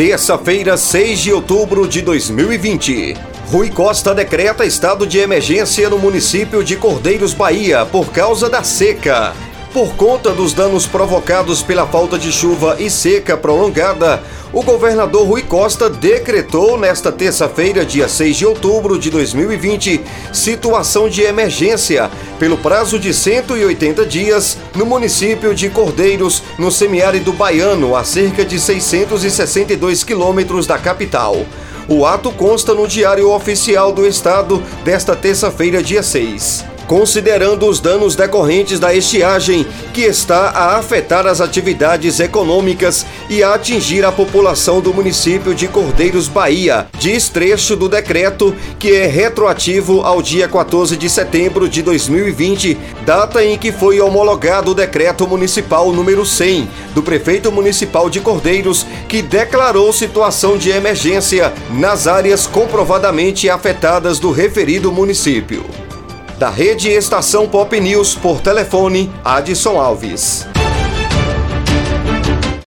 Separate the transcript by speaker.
Speaker 1: Terça-feira, 6 de outubro de 2020. Rui Costa decreta estado de emergência no município de Cordeiros, Bahia, por causa da seca. Por conta dos danos provocados pela falta de chuva e seca prolongada, o governador Rui Costa decretou nesta terça-feira, dia 6 de outubro de 2020, situação de emergência pelo prazo de 180 dias no município de Cordeiros, no semiárido baiano, a cerca de 662 quilômetros da capital. O ato consta no Diário Oficial do Estado desta terça-feira, dia 6 considerando os danos decorrentes da estiagem, que está a afetar as atividades econômicas e a atingir a população do município de Cordeiros, Bahia, diz trecho do decreto que é retroativo ao dia 14 de setembro de 2020, data em que foi homologado o decreto municipal número 100 do prefeito municipal de Cordeiros, que declarou situação de emergência nas áreas comprovadamente afetadas do referido município da Rede Estação Pop News por telefone Adson Alves.